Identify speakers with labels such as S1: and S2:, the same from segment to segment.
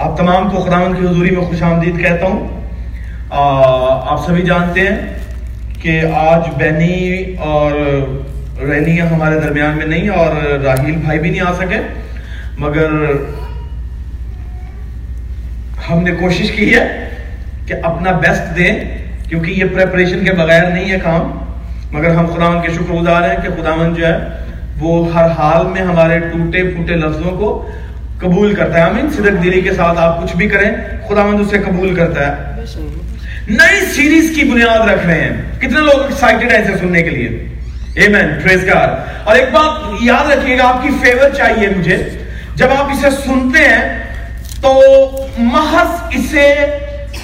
S1: آپ تمام کو خداوند کی حضوری میں خوش آمدید کہتا ہوں۔ آپ سبھی جانتے ہیں کہ آج بینی اور رینیا ہمارے درمیان میں نہیں اور راہیل بھائی بھی نہیں آ سکے، مگر ہم نے کوشش کی ہے کہ اپنا بیسٹ دیں، کیونکہ یہ پریپریشن کے بغیر نہیں ہے کام۔ مگر ہم خداون کے شکر گزار ہیں کہ خداون جو ہے، وہ ہر حال میں ہمارے ٹوٹے پھوٹے لفظوں کو قبول کرتا ہے۔ آمین۔ صدق دلی کے ساتھ آپ کچھ بھی کریں، خداوند اسے قبول کرتا ہے۔ نئی سیریز کی بنیاد رکھ رہے ہیں۔ کتنے لوگ ایکسائٹڈ ہیں اسے سننے کے لیے۔ ایمین پریز گار اور ایک بات یاد رکھیے گا، آپ کی فیور چاہیے مجھے۔ جب آپ اسے سنتے ہیں، تو محض اسے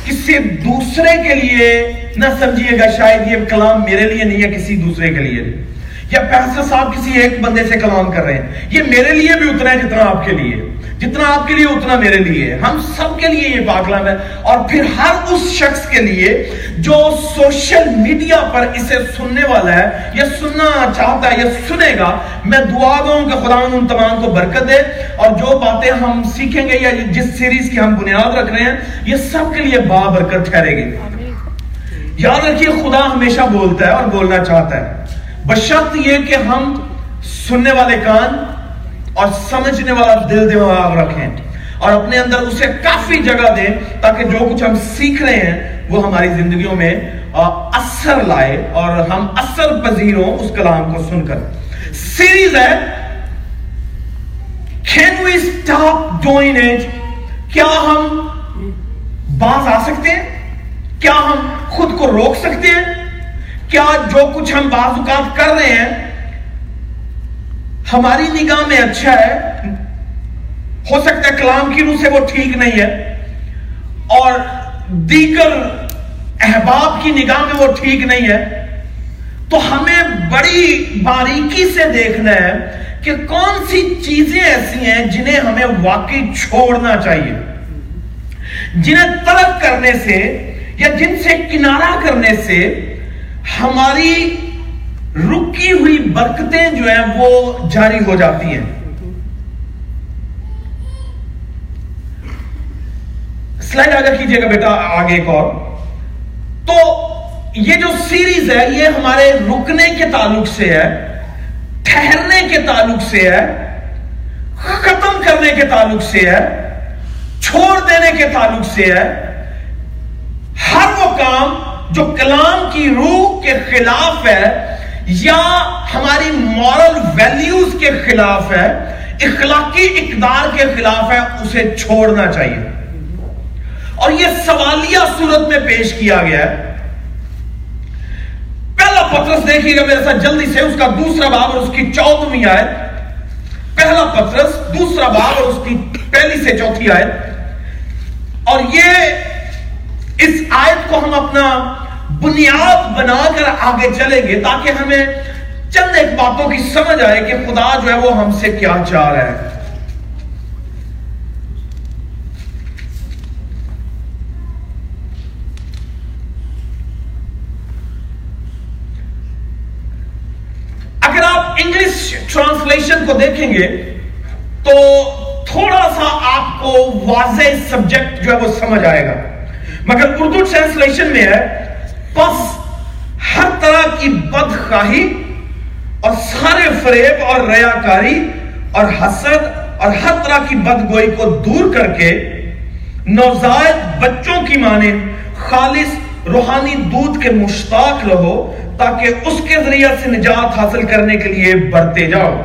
S1: کسی دوسرے کے لیے نہ سمجھیے گا، شاید یہ کلام میرے لیے نہیں ہے کسی دوسرے کے لیے۔ یا پیسہ صاحب کسی ایک بندے سے کلام کر رہے ہیں۔ یہ میرے لیے بھی اتنا ہے جتنا آپ کے لیے۔ جتنا آپ کے لیے اتنا میرے لیے ہم سب کے لیے یہ پاکلام ہے۔ اور پھر ہر اس شخص کے لیے جو سوشل میڈیا پر اسے سننے والا ہے یا سننا چاہتا ہے یا سنے گا۔ میں دعا دوں کہ خدا ان تمام کو برکت دے۔ اور جو باتیں ہم سیکھیں گے یا جس سیریز کی ہم بنیاد رکھ رہے ہیں، یہ سب کے لیے با برکت ٹھہرے گی۔ یاد رکھیے، خدا ہمیشہ بولتا ہے اور بولنا چاہتا ہے۔ بشرط یہ کہ ہم سننے والے کان اور سمجھنے والا دل دماغ رکھیں اور اپنے اندر اسے کافی جگہ دیں تاکہ جو کچھ ہم سیکھ رہے ہیں وہ ہماری زندگیوں میں اثر لائے اور ہم اثر پذیر ہوں اس کلام کو سن کر۔ سیریز ہے، Can we stop doing it? کیا ہم باز آ سکتے ہیں؟ کیا ہم خود کو روک سکتے ہیں؟ کیا جو کچھ ہم بعض اوقات کر رہے ہیں ہماری نگاہ میں اچھا ہے، ہو سکتا ہے کلام کی روح سے وہ ٹھیک نہیں ہے، اور دیگر احباب کی نگاہ میں وہ ٹھیک نہیں ہے، تو ہمیں بڑی باریکی سے دیکھنا ہے کہ کون سی چیزیں ایسی ہیں جنہیں ہمیں واقعی چھوڑنا چاہیے۔ جنہیں ترک کرنے سے یا جن سے کنارہ کرنے سے ہماری رکی ہوئی برکتیں جو ہیں وہ جاری ہو جاتی ہیں۔ سلائڈ آگے کیجیے گا بیٹا، آگے ایک اور۔ تو یہ جو سیریز ہے، یہ ہمارے رکنے کے تعلق سے ہے، ٹھہرنے کے تعلق سے ہے، ختم کرنے کے تعلق سے ہے، چھوڑ دینے کے تعلق سے ہے۔ ہر وہ کام جو کلام کی روح کے خلاف ہے یا ہماری مورل ویلیوز کے خلاف ہے، اخلاقی اقدار کے خلاف ہے، اسے چھوڑنا چاہیے۔ اور یہ سوالیہ صورت میں پیش کیا گیا ہے۔ پہلا پترس دیکھیے گا میرے ساتھ، جلدی سے اس کا دوسرا باب اور اس کی چودہویں آئے پہلا پترس، دوسرا باب اور اس کی پہلی سے چوتھی آئے اور یہ اس آیت کو ہم اپنا بنیاد بنا کر آگے چلیں گے تاکہ ہمیں چند ایک باتوں کی سمجھ آئے کہ خدا جو ہے وہ ہم سے کیا چاہ رہا ہے۔ اگر آپ انگلش ٹرانسلیشن کو دیکھیں گے تو تھوڑا سا آپ کو واضح سبجیکٹ جو ہے وہ سمجھ آئے گا۔ مگر اردو ٹرانسلیشن میں ہے پس ہر طرح کی بدخواہی اور سارے فریب اور ریاکاری اور حسد اور ہر طرح کی بدگوئی کو دور کر کے نوزائد بچوں کی مانے خالص روحانی دودھ کے مشتاق رہو تاکہ اس کے ذریعہ سے نجات حاصل کرنے کے لیے بڑھتے جاؤ۔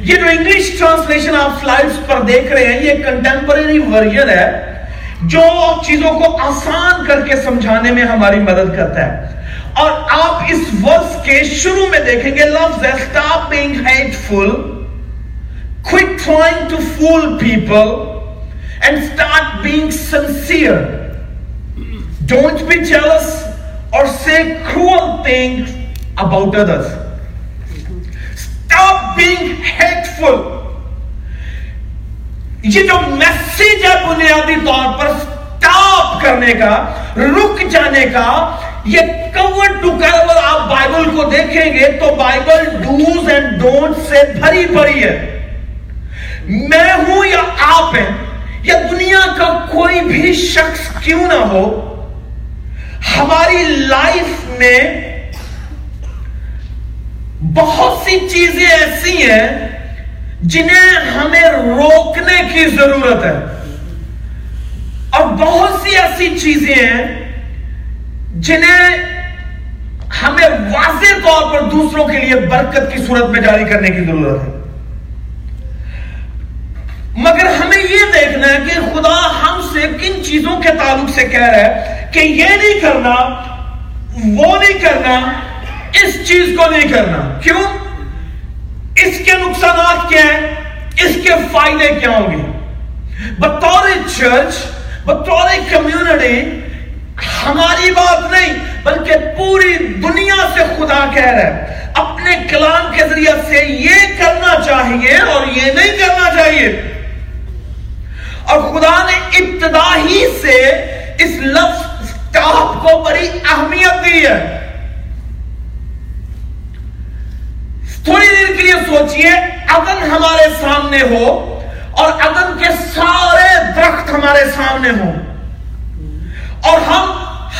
S1: یہ جو انگلش ٹرانسلیشن آپ سلائیڈز پر دیکھ رہے ہیں، یہ کنٹمپریری ورژن ہے۔ جو چیزوں کو آسان کر کے سمجھانے میں ہماری مدد کرتا ہے اور آپ اس ورس کے شروع میں دیکھیں گے لفظ ہے stop being hateful quit trying to fool people and start being sincere don't be jealous or say cruel things about others stop being hateful یہ جو میسیج ہے بنیادی طور پر سٹاپ کرنے کا، رک جانے کا، یہ کور ٹو کور آپ بائبل کو دیکھیں گے تو Bible dos and don't say بھری بھری ہے۔ میں ہوں یا آپ ہیں، یا دنیا کا کوئی بھی شخص کیوں نہ ہو، ہماری لائف میں بہت سی چیزیں ایسی ہیں جنہیں ہمیں روکنے کی ضرورت ہے۔ اور بہت سی ایسی چیزیں ہیں جنہیں ہمیں واضح طور پر دوسروں کے لیے برکت کی صورت میں جاری کرنے کی ضرورت ہے۔ مگر ہمیں یہ دیکھنا ہے کہ خدا ہم سے کن چیزوں کے تعلق سے کہہ رہا ہے کہ یہ نہیں کرنا، وہ نہیں کرنا، اس چیز کو نہیں کرنا۔ کیوں؟ اس کے نقصانات کیا ہیں؟ اس کے فائدے کیا ہوں گے؟ بطور چرچ، بطور کمیونٹی، ہماری بات نہیں، بلکہ پوری دنیا سے خدا کہہ رہا ہے۔ اپنے کلام کے ذریعے سے یہ کرنا چاہیے اور یہ نہیں کرنا چاہیے۔ اور خدا نے ابتدا ہی سے اس لفظ سٹاپ کو بڑی اہمیت دی ہے۔ تھوڑی دیر کے لیے سوچئے اگر ہمارے سامنے ہو اور عدن کے سارے درخت ہمارے سامنے ہوں۔ اور ہم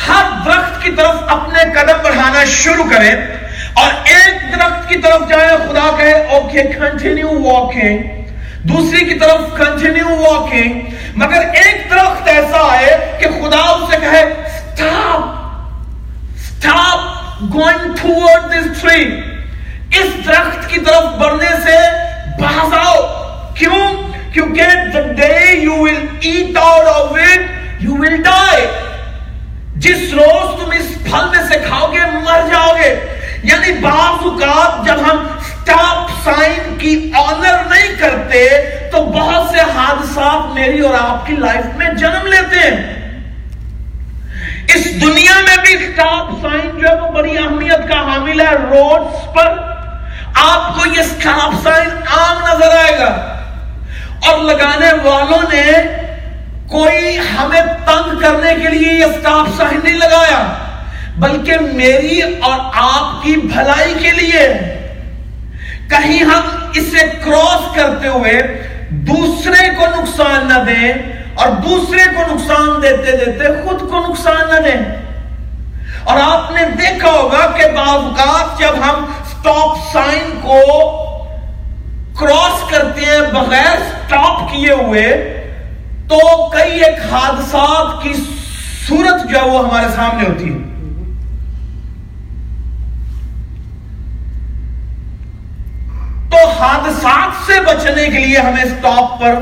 S1: ہر درخت کی طرف اپنے قدم بڑھانا شروع کریں اور ایک درخت کی طرف جائیں، خدا کہے اوکے کنٹینیو واکنگ دوسری کی طرف کنٹینیو واکنگ مگر ایک درخت ایسا آئے کہ خدا اس سے کہے stop stop going toward this tree اس درخت کی طرف بڑھنے سے باز آؤ۔ کیوں؟ کیونکہ the day you will eat out of it you will die. جس روز تم اس پھل میں سے کھاؤ گے، مر جاؤ گے۔ یعنی بعض اوقات جب ہم سٹاپ سائن کی آنر نہیں کرتے، تو بہت سے حادثات میری اور آپ کی لائف میں جنم لیتے ہیں۔ اس دنیا میں بھی سٹاپ سائن جو ہے وہ بڑی اہمیت کا حامل ہے۔ روڈز پر آپ کو یہ سٹاپ سائن عام نظر آئے گا۔ اور لگانے والوں نے کوئی ہمیں تنگ کرنے کے لیے یہ سٹاپ سائن نہیں لگایا، بلکہ میری اور آپ کی بھلائی کے لیے۔ کہیں ہم اسے کراس کرتے ہوئے دوسرے کو نقصان نہ دیں اور دوسرے کو نقصان دیتے دیتے خود کو نقصان نہ دیں۔ اور آپ نے دیکھا ہوگا کہ بعض اوقات جب ہم سٹاپ سائن کو کراس کرتے ہیں بغیر سٹاپ کیے ہوئے، تو کئی ایک حادثات کی صورت جو ہے وہ ہمارے سامنے ہوتی ہے۔ تو حادثات سے بچنے کے لیے ہمیں سٹاپ پر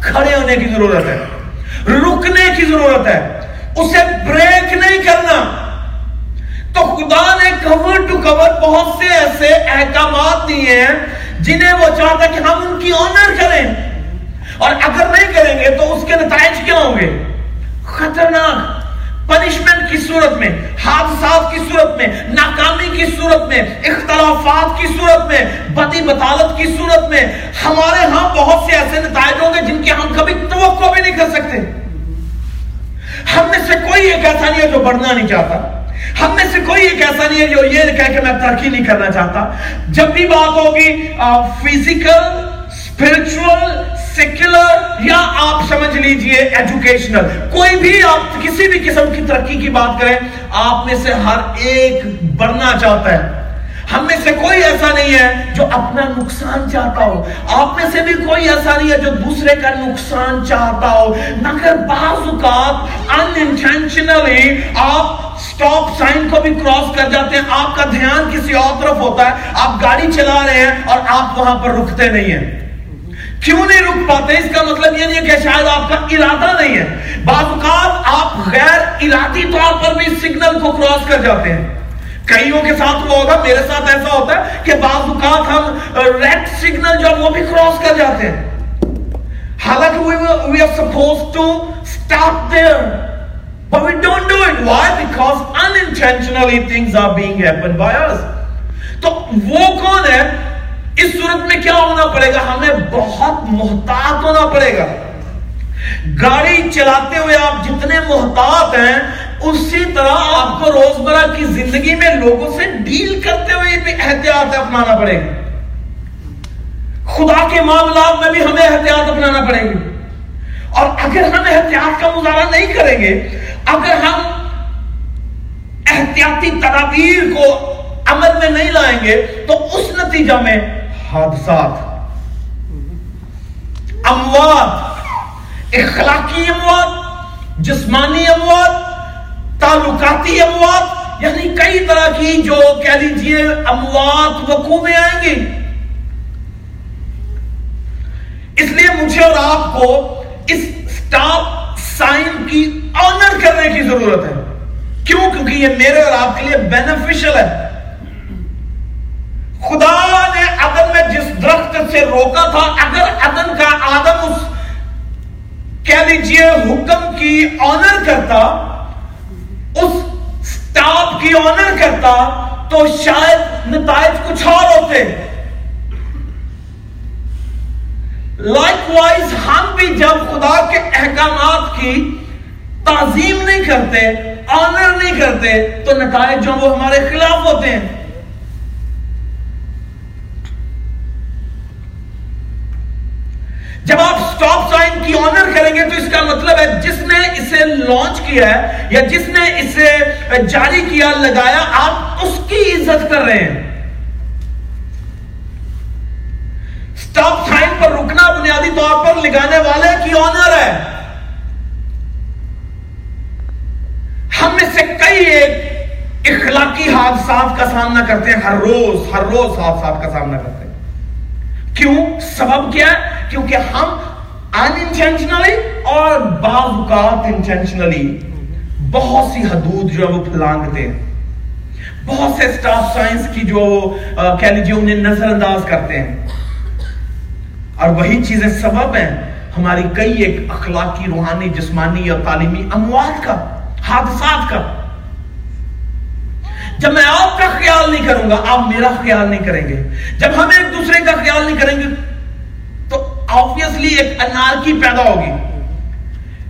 S1: کھڑے ہونے کی ضرورت ہے۔ رکنے کی ضرورت ہے۔ اسے بریک نہیں کرنا۔ تو خدا نے کور ٹو کور بہت سے ایسے احکامات دیے ہیں جنہیں وہ چاہتا کہ ہم ان کی آنر کریں۔ اور اگر نہیں کریں گے تو اس کے نتائج کیا ہوں گے؟ خطرناک۔ پنشمنٹ کی صورت میں، حادثات کی صورت میں، ناکامی کی صورت میں، اختلافات کی صورت میں، بدی بطالت کی صورت میں۔ ہمارے ہاں بہت سے ایسے نتائج ہوں گے جن کے ہم کبھی توقع بھی نہیں کر سکتے۔ ہم میں سے کوئی ایک ایسا نہیں ہے جو بڑھنا نہیں چاہتا۔ ہم میں سے کوئی ایک ایسا نہیں ہے جو یہ کہہ کہ میں ترقی نہیں کرنا چاہتا۔ جب بھی بات ہوگی فزیکل اسپرچل سیکولر یا آپ سمجھ لیجیے ایجوکیشنل کوئی بھی آپ کسی بھی قسم کی ترقی کی بات کریں، آپ میں سے ہر ایک بڑھنا چاہتا ہے۔ ہم میں سے کوئی ایسا نہیں ہے جو اپنا نقصان چاہتا ہو۔ آپ میں سے بھی کوئی ایسا نہیں ہے جو دوسرے کا نقصان چاہتا ہو۔ مگر بعض اوقات انٹینشنلی آپ سٹاپ سائن کو بھی کراس کر جاتے ہیں۔ آپ کا دھیان کسی اور طرف ہوتا ہے۔ آپ گاڑی چلا رہے ہیں اور آپ وہاں پر رکتے نہیں ہیں۔ کیوں نہیں رک پاتے؟ اس کا مطلب یہ نہیں ہے کہ شاید آپ کا ارادہ نہیں ہے۔ بعض اوقات آپ غیر ارادی طور پر بھی سگنل کو کراس کر جاتے ہیں۔ کئیوں کے ساتھ وہ ہوگا؟ میرے ساتھ ایسا ہوتا ہے کہ بعض اوقات ہم ریڈ سگنل جو وہ بھی کراس کر جاتے ہیں۔ حالانکہ we are supposed to stop there but we don't do it. Why? Because unintentionally things are being happened by us. تو وہ کون ہے؟ اس صورت میں کیا ہونا پڑے گا؟ ہمیں بہت محتاط ہونا پڑے گا۔ گاڑی چلاتے ہوئے آپ جتنے محتاط ہیں اسی طرح آپ کو روزمرہ کی زندگی میں لوگوں سے ڈیل کرتے ہوئے بھی احتیاط اپنانا پڑے گا خدا کے معاملات میں بھی ہمیں احتیاط اپنانا پڑے گی۔ اور اگر ہم احتیاط کا مظاہرہ نہیں کریں گے، اگر ہم احتیاطی تدابیر کو عمل میں نہیں لائیں گے، تو اس نتیجہ میں حادثات، اموات، اخلاقی اموات، جسمانی اموات تعلقاتی اموات؟ یعنی کئی طرح کی جو کہہ لیجیے اموات وقوع میں آئیں گی۔ اس لیے مجھے اور آپ کو اس سٹاپ سائن کی آنر کرنے کی ضرورت ہے۔ کیوں؟ کیونکہ یہ میرے اور آپ کے لیے بینیفیشل ہے۔ خدا نے عدن میں جس درخت سے روکا تھا، اگر عدن کا آدم اس کہہ لیجیے حکم کی آنر کرتا اس سٹاپ کی آنر کرتا تو شاید نتائج کچھ اور ہوتے۔ لائک وائز ہم بھی جب خدا کے احکامات کی تعظیم نہیں کرتے آنر نہیں کرتے، تو نتائج جو وہ ہمارے خلاف ہوتے ہیں۔ جب آپ سٹاپ سائن کی آنر کریں گے تو اس کا مطلب ہے جس نے اسے لانچ کیا ہے یا جس نے اسے جاری کیا، لگایا، آپ اس کی عزت کر رہے ہیں۔ سٹاپ سائن پر رکنا بنیادی طور پر لگانے والے کی آنر ہے۔ ہم میں سے کئی ایک اخلاقی حادثات کا سامنا کرتے ہیں، ہر روز ہر روز حادثات کا سامنا کرتے ہیں۔ کیوں سبب کیا ہے؟ کیونکہ ہم انٹینشنلی اور بعض اوقات انٹینشنلی بہت سی حدود جو ہے وہ پھلانگتے ہیں۔ بہت سے سٹاف سائنس کی جو کہہ لیجیے انہیں نظر انداز کرتے ہیں۔ اور وہی چیزیں سبب ہیں ہماری کئی ایک اخلاقی، روحانی، جسمانی یا تعلیمی اموات کا، حادثات کا۔ جب میں آپ کا خیال نہیں کروں گا، آپ میرا خیال نہیں کریں گے۔ جب ہم ایک دوسرے کا خیال نہیں کریں گے، تو آبویسلی ایک انارکی پیدا ہوگی۔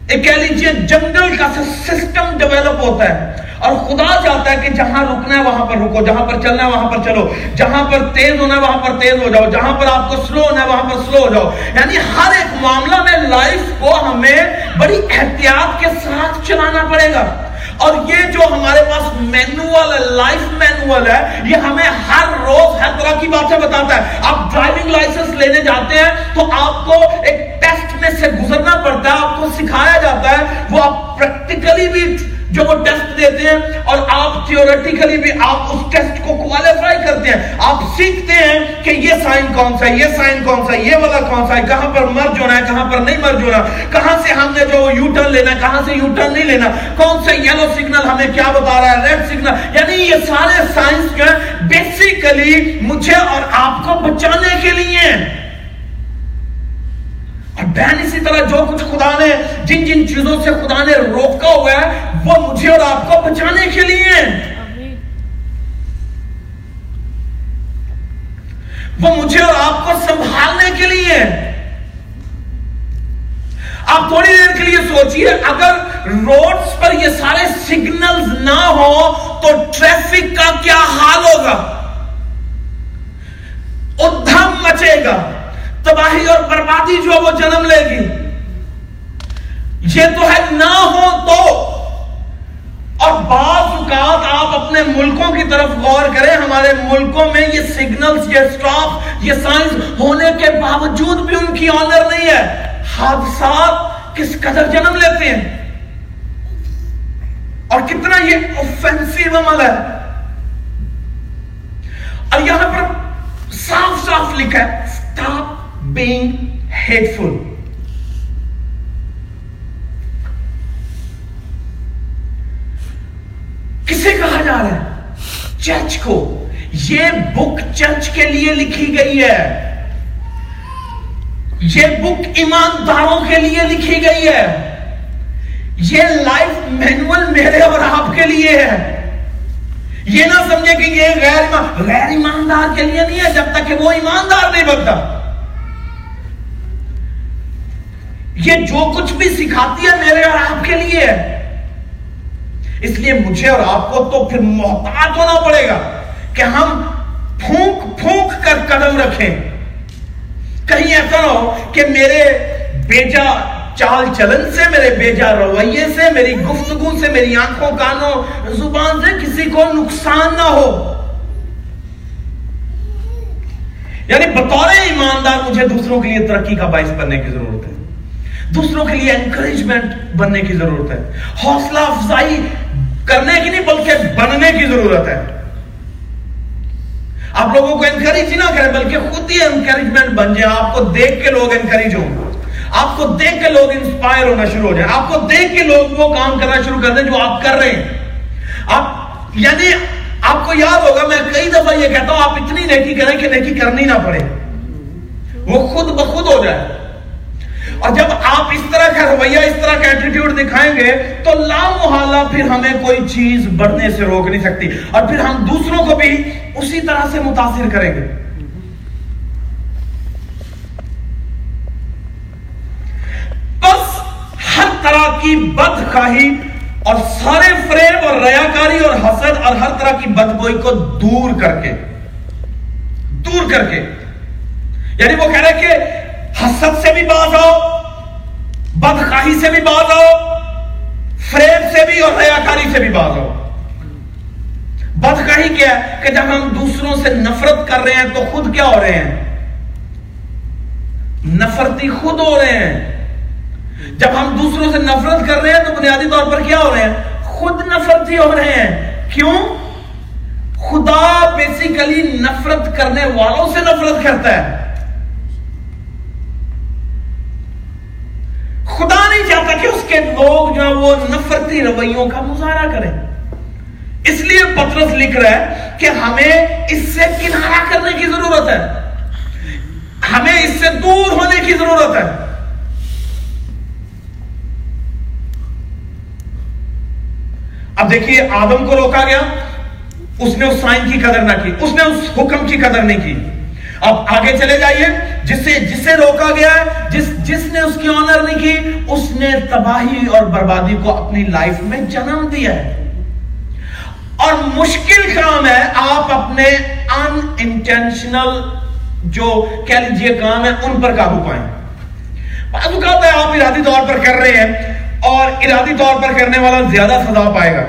S1: ایک کہہ لیجیے جنگل کا سسٹم ڈیولپ ہوتا ہے۔ اور خدا چاہتا ہے کہ جہاں رکنا ہے وہاں پر رکو، جہاں پر چلنا ہے وہاں پر چلو۔ جہاں پر تیز ہونا ہے وہاں پر تیز ہو جاؤ۔ جہاں پر آپ کو سلو ہونا ہے وہاں پر سلو ہو جاؤ۔ یعنی ہر ایک معاملہ میں لائف کو ہمیں بڑی احتیاط کے ساتھ چلانا پڑے گا۔ اور یہ جو ہمارے پاس مینوال ہے لائف مینوال ہے، یہ ہمیں ہر روز ہر طرح کی باتیں بتاتا ہے۔ آپ ڈرائیونگ لائسنس لینے جاتے ہیں تو آپ کو ایک ٹیسٹ میں سے گزرنا پڑتا ہے، آپ کو سکھایا جاتا ہے، وہ آپ پریکٹیکلی بھی جو وہ ٹیسٹ دیتے ہیں اور آپ تھیوریٹیکلی بھی آپ اس ٹیسٹ کو کوالیفائی کرتے ہیں، آپ سیکھتے ہیں کہ یہ سائن کون سا ہے، یہ سائن کون سا ہے، یہ والا کون سا ہے، کہاں پر مرج ہونا ہے، کہاں پر نہیں مرج ہونا، کہاں سے ہم نے جو یو ٹرن لینا ہے، کہاں سے یو ٹرن نہیں لینا، کون سے یلو سگنل ہمیں کیا بتا رہا ہے ریڈ سگنل یعنی یہ سارے سائنس کے بیسیکلی مجھے اور آپ کو بچانے کے لیے ہیں۔ اور بہن اسی طرح جو کچھ خدا نے جن جن چیزوں سے خدا نے روکا ہوا ہے وہ مجھے اور آپ کو بچانے کے لیے وہ مجھے اور آپ کو سنبھالنے کے لیے آپ تھوڑی دیر کے لیے سوچئے اگر روڈز پر یہ سارے سگنلز نہ ہو تو ٹریفک کا کیا حال ہوگا؟ ادھم مچے گا۔ تباہی اور بربادی جو وہ جنم لے گی۔ یہ تو ہے نہ ہو تو۔ اور بعض اوقات آپ اپنے ملکوں کی طرف غور کریں، ہمارے ملکوں میں یہ سگنلز یہ سٹاپ یہ سائنس ہونے کے باوجود بھی ان کی آنر نہیں ہے۔ حادثات کس قدر جنم لیتے ہیں؟ اور کتنا یہ اوفینسیو عمل ہے۔ اور یہاں پر صاف صاف لکھا ہے سٹاپ being hateful. کسے کہا جا رہا ہے؟ چرچ کو۔ یہ بک چرچ کے لیے لکھی گئی ہے۔ یہ بک ایمانداروں کے لیے لکھی گئی ہے۔ یہ لائف مینول میرے اور آپ کے لیے ہے۔ یہ نہ سمجھے کہ یہ غیر غیر ایماندار کے لیے نہیں ہے، جب تک کہ وہ ایماندار نہیں بنتا۔ یہ جو کچھ بھی سکھاتی ہے میرے اور آپ کے لیے۔ اس لیے مجھے اور آپ کو تو پھر محتاط ہونا پڑے گا کہ ہم پھونک پھونک کر قدم رکھیں۔ کہیں ایسا نہ ہو کہ میرے بیجا چال چلن سے، میرے بیجا رویے سے، میری گفتگو سے، میری آنکھوں، کانوں، زبان سے کسی کو نقصان نہ ہو۔ یعنی بطور ایماندار مجھے دوسروں کے لیے ترقی کا باعث بننے کی ضرورت ہے۔ دوسروں کے لیے انکریجمنٹ بننے کی ضرورت ہے۔ حوصلہ افزائی کرنے کی نہیں، بلکہ بننے کی ضرورت ہے۔ آپ لوگوں کو انکریج ہی نہ کریں، بلکہ خود ہی انکریجمنٹ بن جائے۔ آپ کو دیکھ کے لوگ انکریج ہوں۔ آپ کو دیکھ کے لوگ انسپائر ہونا شروع ہو جائیں آپ کو دیکھ کے لوگ وہ کام کرنا شروع کر دیں جو آپ کر رہے ہیں۔ آپ یعنی آپ کو یاد ہوگا، میں کئی دفعہ یہ کہتا ہوں، آپ اتنی نیکی کریں کہ نیکی کرنی نہ پڑے۔ وہ خود بخود ہو جائے۔ اور جب آپ اس طرح کا رویہ، اس طرح کا ایٹیٹیوڈ دکھائیں گے، تو لا محالہ پھر ہمیں کوئی چیز بڑھنے سے روک نہیں سکتی۔ اور پھر ہم دوسروں کو بھی اسی طرح سے متاثر کریں گے۔ بس ہر طرح کی بد خواہی اور سارے فریب اور ریاکاری اور حسد اور ہر طرح کی بدگوئی کو دور کر کے، دور کر کے۔ یعنی وہ کہہ رہے کہ حسد سے بھی باز آؤ بدخواہی سے بھی باز آؤ فریب سے بھی اور ریاکاری سے بھی باز آؤ بدخواہی کیا ہے کہ جب ہم دوسروں سے نفرت کر رہے ہیں تو خود کیا ہو رہے ہیں؟ نفرتی خود ہو رہے ہیں۔ جب ہم دوسروں سے نفرت کر رہے ہیں تو بنیادی طور پر کیا ہو رہے ہیں؟ خود نفرتی ہو رہے ہیں۔ کیوں؟ خدا بیسیکلی نفرت کرنے والوں سے نفرت کرتا ہے۔ خدا نہیں چاہتا کہ اس کے لوگ جو ہیں وہ نفرتی رویوں کا مظاہرہ کریں۔ اس لیے پترس لکھ رہا ہے کہ ہمیں اس سے کنارہ کرنے کی ضرورت ہے۔ ہمیں اس سے دور ہونے کی ضرورت ہے۔ اب دیکھیے آدم کو روکا گیا، اس نے اس سائن کی قدر نہ کی، اس نے اس حکم کی قدر نہیں کی۔ اب آگے چلے جائیے۔ جس سے جس سے روکا گیا ہے، جس جس نے اس کی آنر نہیں کی، اس نے تباہی اور بربادی کو اپنی لائف میں جنم دیا ہے۔ اور مشکل کام ہے، آپ اپنے ان انٹینشنل جو کہہ لیجیے کام ہے، ان پر قابو پائیں۔ بعض اوقات ہے آپ ارادی طور پر کر رہے ہیں اور ارادی طور پر کرنے والا زیادہ سزا پائے گا۔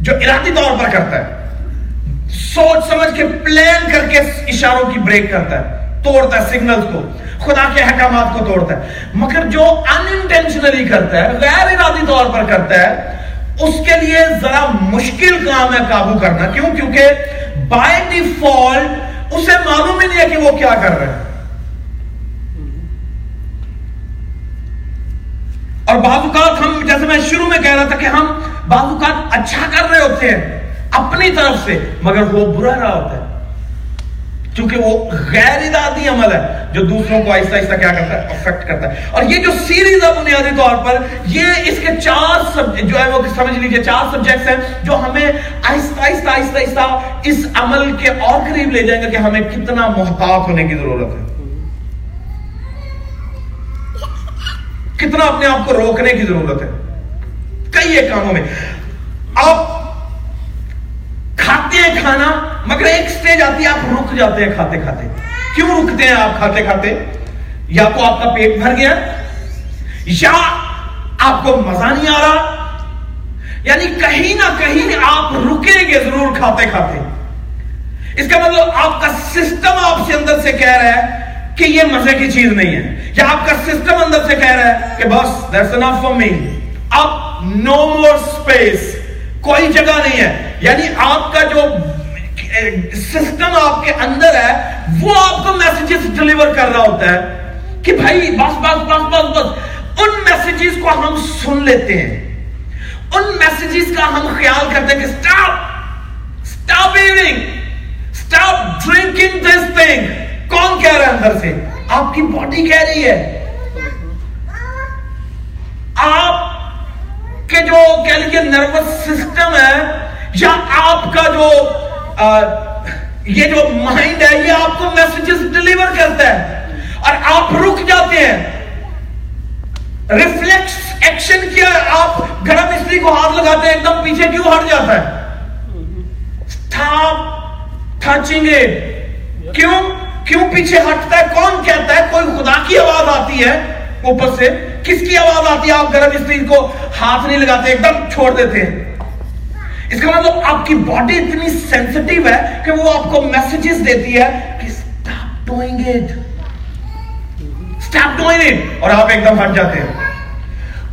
S1: جو ارادی طور پر کرتا ہے۔ سوچ سمجھ کے پلان کر کے اشاروں کی بریک کرتا ہے، توڑتا ہے سگنلز کو۔ خدا کے حکامات کو توڑتا ہے۔ مگر جو انٹینشنلی کرتا ہے، غیر ارادی طور پر کرتا ہے، اس کے لیے ذرا مشکل کام ہے قابو کرنا۔ کیوں؟ کیونکہ بائی ڈیفالٹ اسے معلوم ہی نہیں ہے کہ وہ کیا کر رہے ہیں اور بعض اوقات ہم، جیسے میں شروع میں کہہ رہا تھا کہ ہم بعض اوقات اچھا کر رہے ہوتے ہیں۔ اپنی طرف سے، مگر وہ برا رہا ہوتا ہے۔ کیونکہ وہ غیر ارادی عمل ہے، جو دوسروں کو آہستہ آہستہ کیا کرتا ہے؟ افیکٹ کرتا ہے۔ اور یہ جو سیریز ہے بنیادی طور پر، یہ اس کے چار سب جو ہے وہ سمجھ لیجیے، چار سبجیکٹس ہیں جو ہمیں آہستہ آہستہ آہستہ آہستہ اس عمل کے اور قریب لے جائیں گے کہ ہمیں کتنا محتاط ہونے کی ضرورت ہے۔ کتنا اپنے آپ کو روکنے کی ضرورت ہے۔ کئی ایک کاموں میں۔ آپ کھاتے ہیں کھانا مگر ایک سٹیج آتی ہے آپ رک جاتے ہیں کھاتے کھاتے کیوں رکتے ہیں آپ کھاتے کھاتے یا تو آپ کا پیٹ بھر گیا یا آپ کو مزہ نہیں آ رہا یعنی کہیں نہ کہیں آپ رکیں گے ضرور کھاتے کھاتے اس کا مطلب آپ کا سسٹم آپ سے اندر سے کہہ رہا ہے کہ یہ مزے کی چیز نہیں ہے یا آپ کا سسٹم اندر سے کہہ رہا ہے کہ بس that's enough for me اب no more space کوئی جگہ نہیں ہے۔ یعنی آپ کا جو سسٹم آپ کے اندر ہے، وہ آپ کو میسیجز ڈلیور کر رہا ہوتا ہے کہ بھائی، بس بس بس بس بس۔ ان میسیجز کو ہم سن لیتے ہیں۔ ان میسیجز کا ہم خیال کرتے ہیں کہ stop stop eating stop drinking this thing کون کہہ رہا ہے اندر سے؟ آپ کی باڈی کہہ رہی ہے۔ آپ کہ جو کہہ لیجیے نروس سسٹم ہے، یا آپ کا جو یہ جو مائنڈ ہے، یہ آپ کو میسجز ڈلیور کرتا ہے۔ اور آپ رک جاتے ہیں۔ ریفلیکس ایکشن کیا آپ گرم استری کو ہاتھ لگاتے ہیں، ایک دم پیچھے کیوں ہٹ جاتا ہے؟ کیوں؟ کیوں پیچھے ہٹتا ہے؟ کون کہتا ہے؟ کوئی خدا کی آواز آتی ہے؟ اوپر سے کس کی آواز آتی ہے؟ آپ گرم استری کو ہاتھ نہیں لگاتے، ایک دم چھوڑ دیتے ہیں۔ اس کا مطلب آپ کی باڈی اتنی سینسٹیو ہے کہ وہ آپ کو میسجز دیتی ہے کہ stop doing it stop doing it اور آپ ایک دم ہٹ جاتے ہیں۔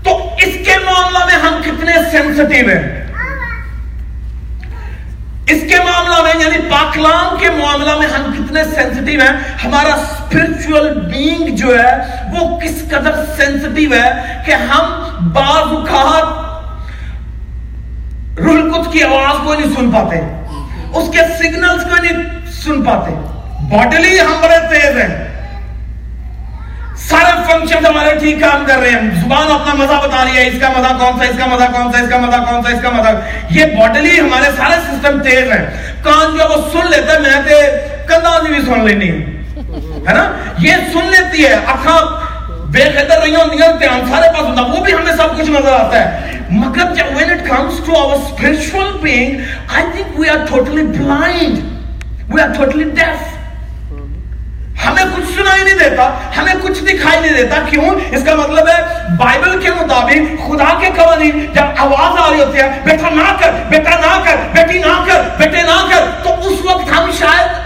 S1: تو اس کے معاملہ میں ہم کتنے سینسٹیو ہیں؟ اس کے معاملہ میں یعنی پاکلام کے معاملہ میں ہم کتنے سینسٹیو ہیں؟ ہمارا اسپرچل بینگ جو ہے، وہ کس قدر سینسٹیو ہے کہ ہم بعض اوقات رول کی آواز کو نہیں سن پاتے، اس کے سگنلز کو نہیں سن پاتے۔ باڈلی ہم بڑے تیز ہیں۔ سارے فنکشن ہمارے ٹھیک کام کر رہے ہیں۔ زبان اپنا مزہ بتا رہی ہے، اس کا مزہ کون سا، اس کا مزہ کون سا، اس کا مزہ کون سا، اس کا مزہ۔ یہ باڈلی ہمارے سارے سسٹم تیز ہیں۔ کان جو وہ سن لیتا ہے، میں تے کندھا بھی سن لینی ہے نا؟ یہ سن لیتی ہے، اکھاں بے خطر رہی ہوتی ہیں، دھیان سارے پاس ہوتا وہ بھی ہمیں سب کچھ نظر آتا ہے۔ مگر جب when it comes to our spiritual being I think we are totally blind. We are totally deaf. ہمیں کچھ سنائی نہیں دیتا، ہمیں کچھ دکھائی نہیں دیتا، کیوں؟ اس کا مطلب ہے بائبل کے مطابق خدا کے قوانین جب آواز آ رہی ہوتی ہے بیٹا نہ کر، بیٹا نہ کر، بیٹی نہ کر، بیٹے نہ کر، تو اس وقت ہم شاید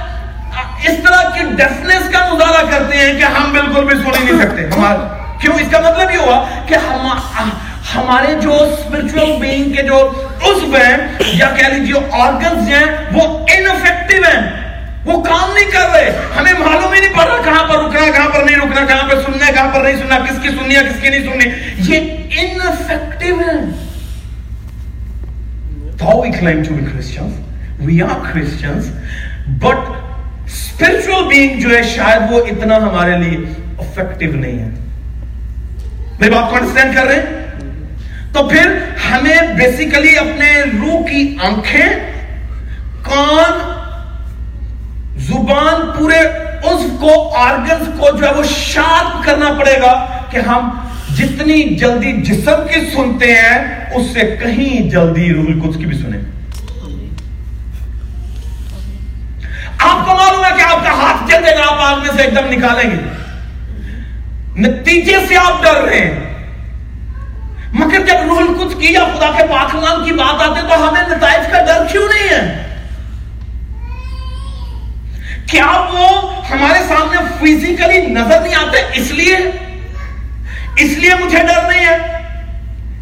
S1: اس طرح کی ڈیفنس کا مظاہرہ کرتے ہیں کہ ہم بالکل بھی سن ہی نہیں سکتے۔ ہمارا کیوں؟ اس کا مطلب یہ ہوا کہ ہم ہمارے جو اسپرچل بینگ کے جو عضو ہیں، یا کہہ لیجیے آرگنز ہیں، وہ انفیکٹو ہیں۔ وہ کام نہیں کر رہے۔ ہمیں معلوم ہی نہیں پڑ رہا کہاں پر رکنا کہاں پر نہیں رکنا کہاں پر سننا ہے کہاں پر نہیں سننا کس کی سننی ہے کس کی نہیں سننی۔ یہ انفیکٹو ہے۔ Though we claim to be Christians, we are Christians, but spiritual being جو ہے شاید وہ اتنا ہمارے لیے افیکٹو نہیں ہے۔ میری بات کو انڈرسٹینڈ کر رہے ہیں؟ تو پھر ہمیں بیسیکلی اپنے روح کی آنکھیں کان زبان پورے اس کو آرگنز کو جو ہے وہ شارپ کرنا پڑے گا کہ ہم جتنی جلدی جسم کی سنتے ہیں، اس سے کہیں جلدی روح القدس کی بھی سنیں۔ آپ کو معلوم ہے کہ آپ کا ہاتھ جلدے گا آپ آگ میں سے ایک دم نکالیں گے۔ نتیجے سے آپ ڈر رہے ہیں۔ مگر جب روح القدس کی یا خدا کے پاکلام کی بات آتے تو ہمیں نتائج کا ڈر کیوں نہیں ہے؟ کیا وہ ہمارے سامنے فزیکلی نظر نہیں آتے؟ اس لیے؟ اس لیے مجھے ڈر نہیں ہے۔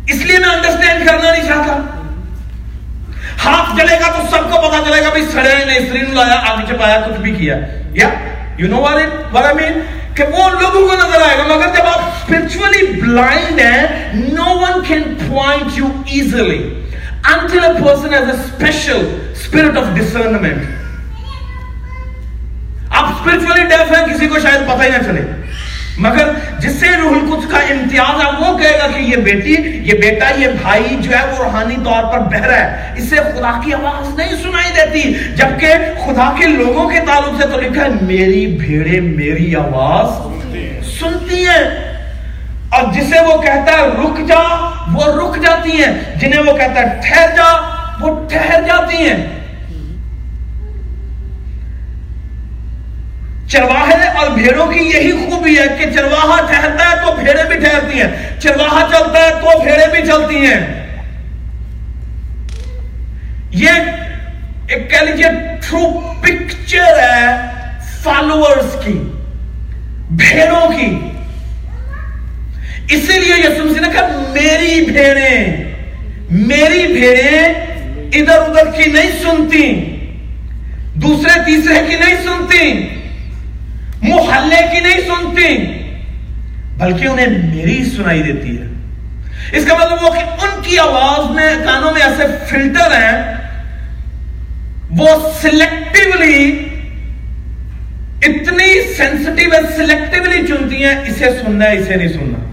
S1: اس لیے میں انڈرسٹینڈ کرنا نہیں چاہتا۔ ہاتھ جلے گا تو سب کو پتا چلے گا بھائی سڑے نے استری لایا آگے چپایا کچھ بھی کیا۔ یا یو نو وار مین کہ وہ لوگوں کو نظر آئے گا، مگر جب آپ اسپرچولی بلائنڈ ہیں no one can point you easily until a person has a special spirit of discernment. آپ اسپرچولی ڈیف ہیں، کسی کو شاید پتہ ہی نہ چلے۔ مگر جس سے روح القدس کا امتیاز ہے، وہ کہے گا کہ یہ بیٹی، یہ بیٹا، یہ بھائی جو ہے، وہ روحانی طور پر بہرا ہے۔ اس سے خدا کی آواز نہیں سنائی دیتی، جبکہ خدا کے لوگوں کے تعلق سے تو لکھا ہے، میری بھیڑے، میری آواز سنتی ہیں۔ اور جسے وہ کہتا ہے، رک جا، وہ رک جاتی ہیں۔ جنہیں وہ کہتا ہے، ٹھہر جا، وہ ٹھہر جاتی ہیں۔ چرواہے اور بھیڑوں کی یہی خوبی ہے کہ چرواہا ٹھہرتا ہے تو بھیڑے بھی ٹھہرتی ہیں، چرواہا چلتا ہے تو بھیڑے بھی چلتی ہیں۔ یہ ایک کہہ لیجیے ٹرو پکچر ہے فالوورز کی، بھیڑوں کی۔ اسی لیے یہ سن نے کہا، میری بھیڑیں میری بھیڑیں ادھر ادھر کی نہیں سنتی، دوسرے تیسرے کی نہیں سنتی۔ محلے کی نہیں سنتی، بلکہ انہیں میری سنائی دیتی ہے۔ اس کا مطلب وہ کہ ان کی آواز میں، کانوں میں ایسے فلٹر ہیں، وہ سلیکٹیولی اتنی سینسٹیو ہے سلیکٹیولی چنتی ہیں، اسے سننا ہے، اسے نہیں سننا۔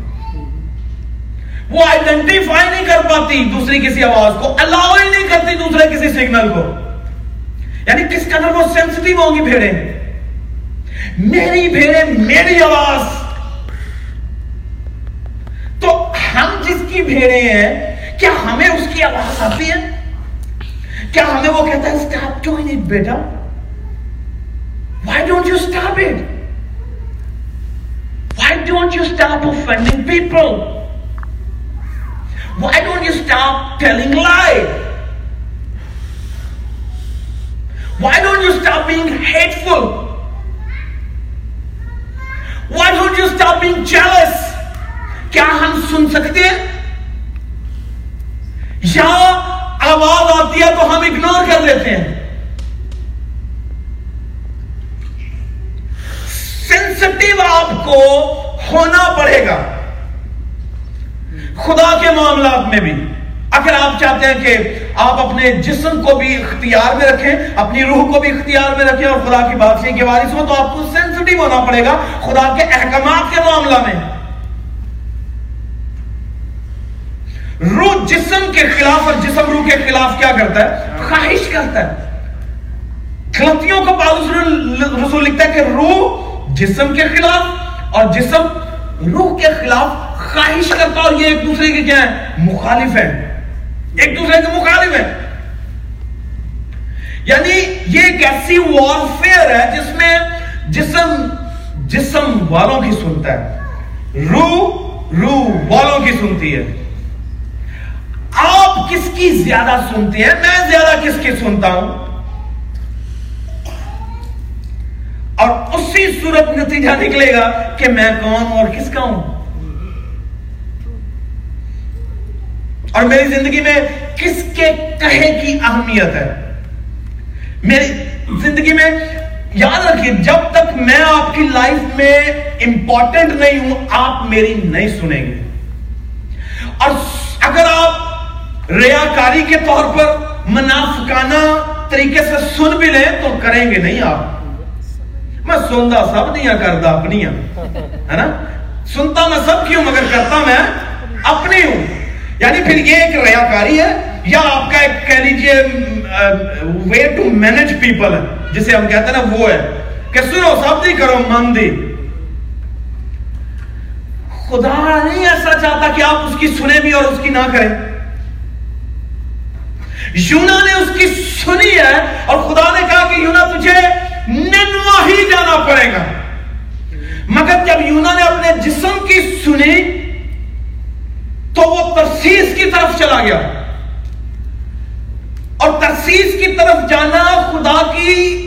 S1: وہ آئیڈینٹیفائی نہیں کر پاتی دوسری کسی آواز کو الاؤ ہی نہیں کرتی دوسرے کسی سگنل کو۔ یعنی کس قدر وہ سینسٹیو ہوں گی بھیڑیں۔ میری بھیڑے میری آواز تو ہم جس کی بھیڑے ہیں کیا ہمیں اس کی آواز آتی ہے کیا ہمیں وہ کہتا ہے اسٹاپ کیوں نہیں بیٹا why don't you stop it why don't you stop offending people why don't you stop telling lie why don't you stop being hateful Why don't you stop being jealous? کیا ہم سن سکتے ہیں؟ یا آواز آتی ہے تو ہم اگنور کر دیتے ہیں؟ سینسٹیو آپ کو ہونا پڑے گا۔ خدا کے معاملات میں بھی۔ اگر آپ چاہتے ہیں کہ آپ اپنے جسم کو بھی اختیار میں رکھیں، اپنی روح کو بھی اختیار میں رکھیں اور خدا کی بادشاہی کے وارث ہوں تو آپ کو سینسٹیو ہونا پڑے گا۔ خدا کے احکامات کے معاملہ میں۔ روح جسم کے خلاف اور جسم روح کے خلاف کیا کرتا ہے؟ خواہش کرتا ہے۔ غلطیوں کو رسول لکھتا ہے کہ روح جسم کے خلاف اور جسم روح کے خلاف خواہش کرتا اور یہ ایک دوسرے کے کیا ہے؟ مخالف ہے۔ ایک دوسرے کے مخالف ہے یعنی یہ ایک ایسی وارفیئر ہے جس میں جسم جسم والوں کی سنتا ہے روح روح والوں کی سنتی ہے آپ کس کی زیادہ سنتی ہیں میں زیادہ کس کی سنتا ہوں اور اسی صورت نتیجہ نکلے گا کہ میں کون اور کس کا ہوں اور میری زندگی میں کس کے کہے کی اہمیت ہے؟ میری زندگی میں یاد رکھیے، جب تک میں آپ کی لائف میں امپورٹنٹ نہیں ہوں، آپ میری نہیں سنیں گے۔ اور اگر آپ ریاکاری کے طور پر منافقانہ طریقے سے سن بھی لیں تو کریں گے نہیں آپ۔ میں سنتا سب نہیں کرتا اپنی ہے نا؟ سنتا میں سب کیوں مگر کرتا میں اپنی ہوں۔ یعنی پھر یہ ایک ریاکاری ہے، یا آپ کا ایک کہہ لیجیے وے ٹو مینج پیپل ہے، جسے ہم کہتے ہیں نا وہ ہے۔ کہ سنو، سب نہیں کرو، من دی۔ خدا نہیں ایسا چاہتا کہ آپ اس کی سنیں بھی اور اس کی نہ کریں۔ یونا نے اس کی سنی ہے اور خدا نے کہا کہ یونا، تجھے ننوا ہی جانا پڑے گا۔ مگر جب یونا نے اپنے جسم کی سنی تو وہ ترسیس کی طرف چلا گیا۔ اور ترسیس کی طرف جانا خدا کی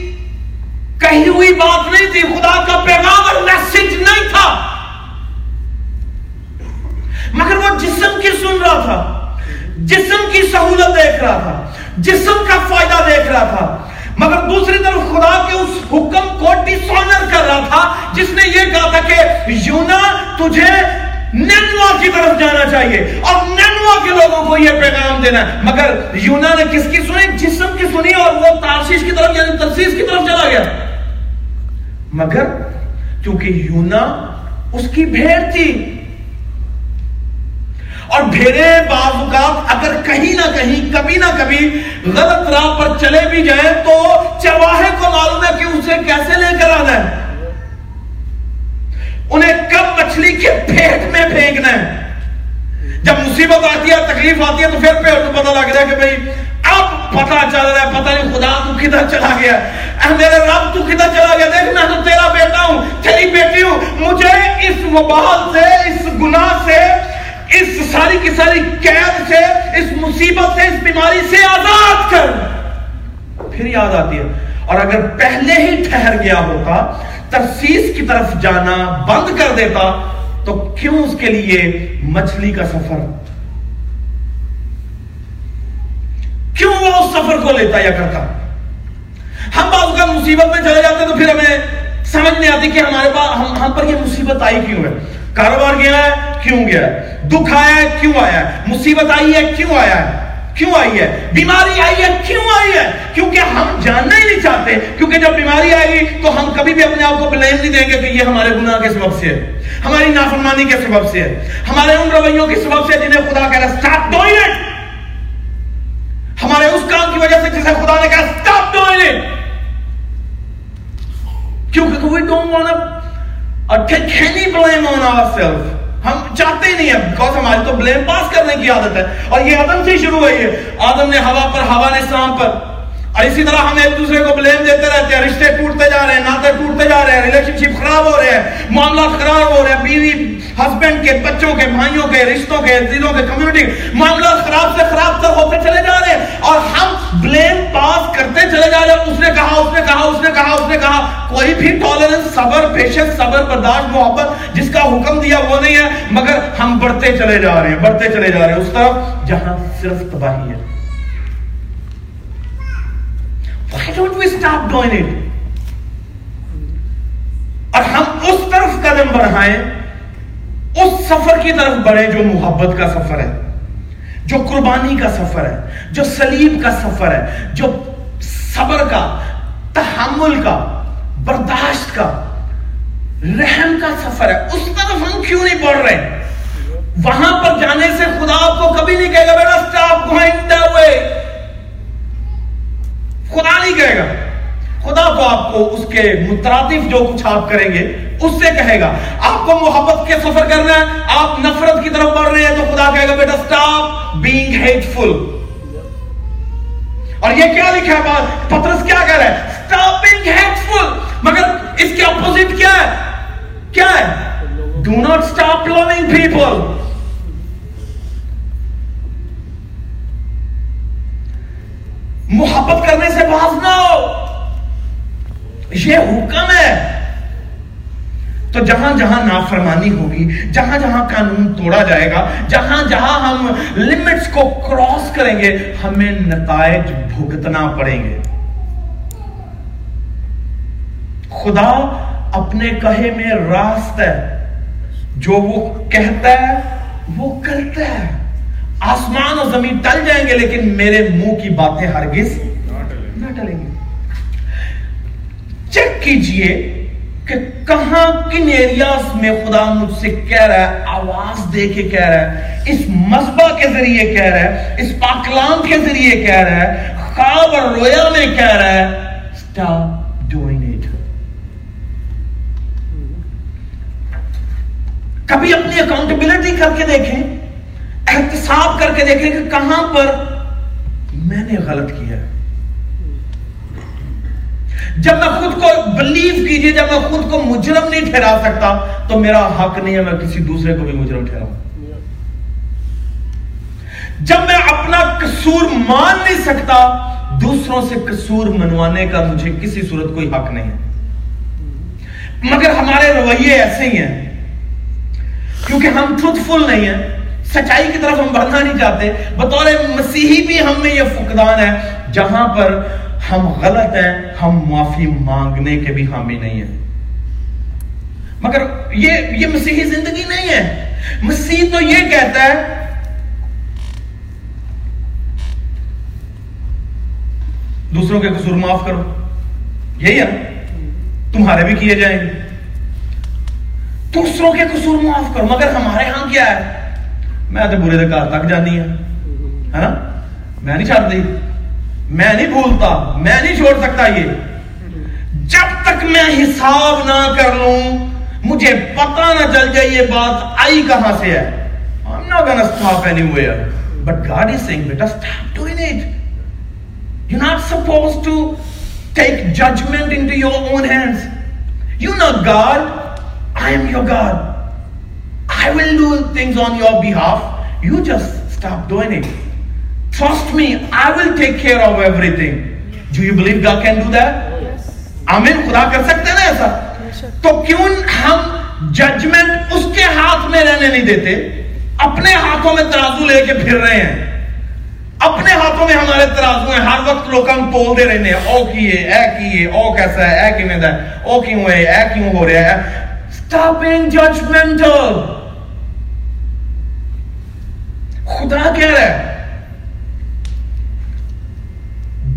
S1: کہی ہوئی بات نہیں تھی، خدا کا پیغام اور میسج نہیں تھا۔ مگر وہ جسم کی سن رہا تھا، جسم کی سہولت دیکھ رہا تھا، جسم کا فائدہ دیکھ رہا تھا۔ مگر دوسری طرف خدا کے اس حکم کو ڈسونر کر رہا تھا، جس نے یہ کہا تھا کہ یونا، تجھے نینوا کی طرف جانا چاہیے۔ اور نینوا کے لوگوں کو یہ پیغام دینا۔ ہے مگر یونا نے کس کی سنی؟ جسم کی سنی اور وہ تارشیش کی طرف یعنی ترسیس کی طرف چلا گیا۔ مگر کیونکہ یونا اس کی بھیڑ تھی۔ اور بھیڑے بعض اوقات اگر کہیں نہ کہیں، کبھی نہ کبھی غلط راہ پر چلے بھی جائیں تو چرواہے کو معلوم ہے کہ اسے کیسے لے کر آنا ہے۔ انہیں کب مچھلی کے پیٹ میں پھینکنا ہے؟ جب مصیبت آتی ہے، تکلیف آتی ہے، تو پھر پہ پتہ لگ جائے کہ بھئی اب پتہ چل رہا ہے، پتہ نہیں خدا تو کدھر چلا گیا اے میرے رب، تو کدھر چلا گیا؟ دیکھ، میں تو تیرا بیٹا ہوں، تیری بیٹی ہوں۔ مجھے اس وبال سے، اس گناہ سے، اس ساری کی ساری قید سے، اس مصیبت سے، اس بیماری سے آزاد کر۔ پھر یاد آتی ہے۔ اور اگر پہلے ہی ٹھہر گیا ہوتا ترسیس کی طرف جانا بند کر دیتا تو کیوں اس کے لیے مچھلی کا سفر؟ کیوں وہ اس سفر کو لیتا یا کرتا؟ ہم بعض کا مصیبت میں چلے جاتے تو پھر ہمیں سمجھ نہیں آتی کہ ہمارے پاس ہم, ہم پر یہ مصیبت آئی کیوں ہے؟ کاروبار گیا ہے کیوں گیا ہے؟ دکھ آیا ہے کیوں آیا ہے؟ مصیبت آئی ہے کیوں آیا ہے؟ کیوں آئی ہے؟ بیماری آئی ہے، کیوں آئی ہے؟ کیونکہ ہم جاننا ہی نہیں چاہتے، کیونکہ جب بیماری آئے گی تو ہم کبھی بھی اپنے آپ کو بلیم نہیں دیں گے کہ یہ ہمارے گناہ کے سبب سے ہے، ہماری نافرمانی کے سبب سے ہے، ہمارے ان رویوں کے سبب سے جنہیں خدا کہہ رہا سٹاپ ڈوئنگ اٹ ہمارے اس کام کی وجہ سے جسے خدا نے کہا سٹاپ ڈوئنگ اٹ کیونکہ we don't want to uh, take any blame on ourselves. ہم چاہتے ہی نہیں ہیں۔ بیکاز ہماری تو بلیم پاس کرنے کی عادت ہے۔ اور یہ آدم سے شروع ہوئی ہے۔ آدم نے ہوا پر، ہوا نے اسلام پر۔ اور اسی طرح ہم ایک دوسرے کو بلیم دیتے رہتے ہیں۔ رشتے ٹوٹتے جا رہے ہیں، ناطے ٹوٹتے جا رہے ہیں۔ ریلیشن شپ خراب ہو رہے ہیں۔ معاملہ خراب ہو رہے ہیں بیوی ہسبینڈ کے بچوں کے بھائیوں کے رشتوں کے عزیزوں کے کمیونٹی معاملات خراب سے خراب تر ہوتے چلے جا رہے ہیں اور ہم بلیم پاس کرتے چلے جا رہے ہیں۔ اس نے کہا، اس نے کہا، اس نے کہا، اس نے کہا۔ کوئی بھی ٹالرنس صبر پیشنس صبر، برداشت، محبت جس کا حکم دیا وہ نہیں ہے، مگر ہم بڑھتے چلے جا رہے ہیں، بڑھتے چلے جا رہے ہیں۔ اس طرف جہاں صرف تباہی ہے۔ Why don't we stop doing it? اور ہم اس طرف قدم بڑھائیں۔ اس سفر کی طرف بڑھیں جو محبت کا سفر ہے، جو قربانی کا سفر ہے، جو سلیب کا سفر ہے، جو صبر کا، تحمل کا، برداشت کا، رحم کا سفر ہے۔ اس طرف ہم کیوں نہیں بڑھ رہے؟ وہاں پر جانے سے خدا آپ کو کبھی نہیں کہے گا بیٹا اسٹاپ گوئنگ دا وے خدا نہیں کہے گا۔ خدا تو آپ کو اس کے مترادف جو کچھ آپ کریں گے اس سے کہے گا، آپ کو محبت کے سفر کرنا ہے، آپ نفرت کی طرف بڑھ رہے ہیں تو خدا کہے گا، بیٹا سٹاپ بینگ ہیٹ فل اور یہ کیا لکھا ہے بات؟ پترس کیا کہہ رہا ہے؟ سٹاپ بینگ ہیٹ فل مگر اس کے اپوزٹ کیا ہے؟ کیا ہے؟ Do not stop loving people محبت کرنے سے باز نہ ہو۔ یہ حکم ہے۔ تو جہاں جہاں نافرمانی ہوگی، جہاں جہاں قانون توڑا جائے گا، جہاں جہاں ہم لمٹس کو کراس کریں گے، ہمیں نتائج بھگتنا پڑیں گے۔ خدا اپنے کہے میں راست ہے۔ جو وہ کہتا ہے، وہ کرتا ہے۔ آسمان اور زمین ٹل جائیں گے، لیکن میرے منہ کی باتیں ہرگز نہ ٹلیں گی۔ چیک کیجیے کہ کہاں کن ایریاز میں خدا مجھ سے کہہ رہا ہے، آواز دے کے کہہ رہا ہے، اس مذبح کے ذریعے کہہ رہا ہے، اس پاکلام کے ذریعے کہہ رہا ہے، خواب اور رویا میں کہہ رہا ہے، stop doing it. کبھی اپنی اکاؤنٹیبلٹی کر کے دیکھیں، احتساب کر کے دیکھیں کہ کہاں پر میں نے غلط کیا ہے۔ جب میں خود کو بلیو کیجیے، جب میں خود کو مجرم نہیں ٹھہرا سکتا، تو میرا حق نہیں ہے میں کسی دوسرے کو بھی مجرم ٹھہراؤں۔ جب میں اپنا قصور مان نہیں سکتا، دوسروں سے قصور منوانے کا مجھے کسی صورت کوئی حق نہیں ہے۔ مگر ہمارے رویے ایسے ہی ہیں۔ کیونکہ ہم ٹروتھ فل نہیں ہیں، سچائی کی طرف ہم بڑھنا نہیں چاہتے۔ بطور مسیحی بھی ہم میں یہ فقدان ہے، جہاں پر ہم غلط ہیں، ہم معافی مانگنے کے بھی حامی نہیں ہیں۔ مگر یہ یہ مسیحی زندگی نہیں ہے۔ مسیح تو یہ کہتا ہے، دوسروں کے قصور معاف کرو۔ یہی ہے۔ تمہارے بھی کیے جائیں گے۔ دوسروں کے قصور معاف کرو۔ مگر ہمارے ہاں کیا ہے؟ میں تو برے دکار تک جانی ہے نا ہاں؟ میں نہیں چھاڑ دی میں نہیں بھولتا میں نہیں چھوڑ سکتا یہ جب تک میں حساب نہ کر لوں مجھے پتہ نہ چل جائے یہ بات آئی کہاں سے ہے I'm not gonna stop anywhere but God is saying بیٹا stop doing it you're not supposed to take judgment into your own hands you're not God I am your God I will do things on your behalf you just stop doing it Trust me, I will take care of everything. Do you believe God can do that? آمین خدا کر سکتے نا ایسا تو کیوں ہم judgment اس کے ہاتھ میں رہنے نہیں دیتے؟ اپنے ہاتھوں میں ترازو لے کے پھر رہے ہیں۔ اپنے ہاتھوں میں ہمارے ترازو ہیں۔ ہر وقت لوگ ہم تول دے رہے ہیں۔ او کیے اے کیے او کیسا ہے اے کیوں ہے او کیوں ہے اے کیوں ہو رہا ہے۔ Stop being judgmental. خدا کہہ رہا ہے۔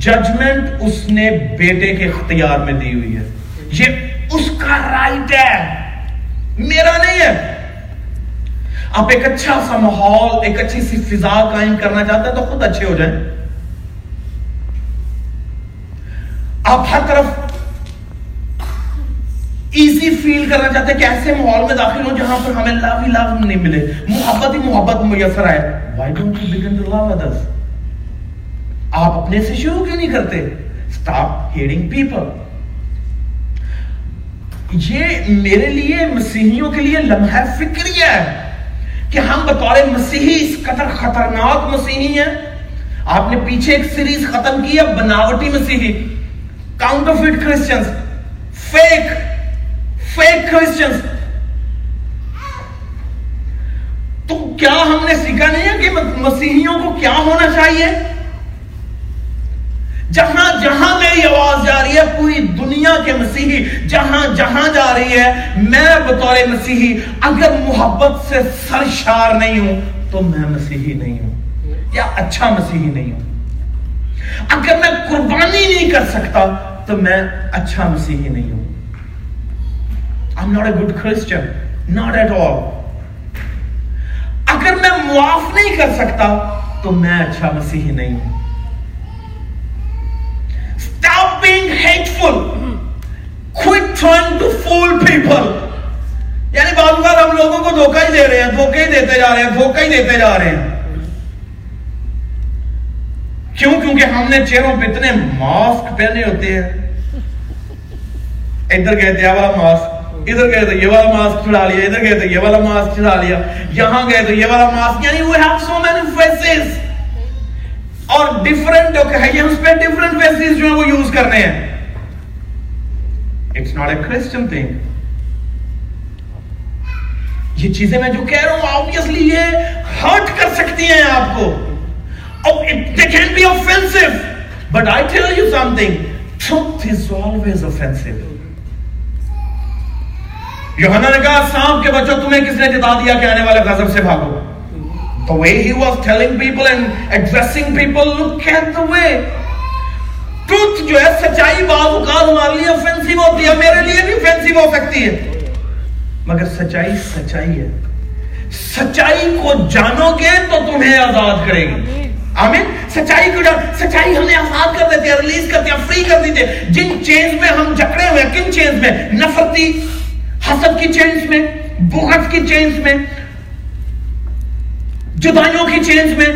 S1: ججمنٹ اس نے بیٹے کے اختیار میں دی ہوئی ہے۔ یہ اس کا رائٹ ہے۔ میرا نہیں ہے۔ آپ ایک اچھا سا ماحول، ایک اچھی سی فضا قائم کرنا چاہتے ہیں تو خود اچھے ہو جائیں۔ آپ ہر طرف ایزی فیل کرنا چاہتے ہیں کہ ایسے ماحول میں داخل ہوں جہاں پر ہمیں لو ہی لو نہیں ملے۔ محبت ہی محبت میسر آئے۔ Why don't you begin to love others? آپ اپنے سے شروع کیوں نہیں کرتے؟ Stop hating people. یہ میرے لیے مسیحیوں کے لیے لمحہ فکری ہے کہ ہم بطور مسیحی اس قدر خطرناک مسیحی ہیں۔ آپ نے پیچھے ایک سیریز ختم کی ہے، بناوٹی مسیحی۔ Counterfeit Christians fake fake Christians تو کیا ہم نے سیکھا نہیں ہے کہ مسیحیوں کو کیا ہونا چاہیے؟ جہاں جہاں میری آواز جا رہی ہے، پوری دنیا کے مسیحی جہاں جہاں جا رہی ہے، میں بطور مسیحی اگر محبت سے سرشار نہیں ہوں تو میں مسیحی نہیں ہوں، یا اچھا مسیحی نہیں ہوں۔ اگر میں قربانی نہیں کر سکتا تو میں اچھا مسیحی نہیں ہوں۔ I'm not a good Christian not at all اگر میں معاف نہیں کر سکتا تو میں اچھا مسیحی نہیں ہوں۔ Stop being hateful. Quit trying to fool people. یعنی بعض بار ہم لوگوں کو دھوکہ ہی دے رہے ہیں دھوکہ ہی دیتے جا رہے ہیں دھوکہ ہی دیتے جا رہے ہیں کیوں کیونکہ ہم نے چہروں پہ اتنے ماسک پہنے ہوتے ہیں ادھر گئے تھے یہ والا ماسک ادھر گئے تھے یہ والا ماسک چڑھا لیا ادھر گئے تھے یہ والا ماسک چڑھا لیا یہاں گئے تھے یہ والا ماسک یعنی we have so many faces. اور ڈفرنٹ ہے اس پہ ڈفرنٹ ویسیز جو ہیں وہ یوز کرنے ہیں. It's not a Christian thing یہ چیزیں میں جو کہہ رہا ہوں آبویسلی یہ ہرٹ کر سکتی ہیں آپ کو. اور they can be offensive but I tell you something truth is always offensive یوحنا نے کہا سانپ کے بچوں تمہیں کس نے جتا دیا کہ آنے والے غضب سے بھاگو The way he was telling people and addressing people, look at the way. Truth جو ہے سچائی بعض اوقات ہمارے لیے offensive ہوتی ہے میرے لیے بھی offensive ہو سکتی ہے مگر سچائی سچائی ہے سچائی کو جانو گے تو تمہیں آزاد کرے گی آمین سچائی کو جان سچائی ہمیں آزاد کر دیتے ہیں ریلیز کرتے ہیں فری کر دیتے ہیں جن چینز میں ہم جکڑے ہوئے ہیں کن چینز میں نفرتی حسد کی چینز میں بغض کی چینز میں جدائیوں کی چینج میں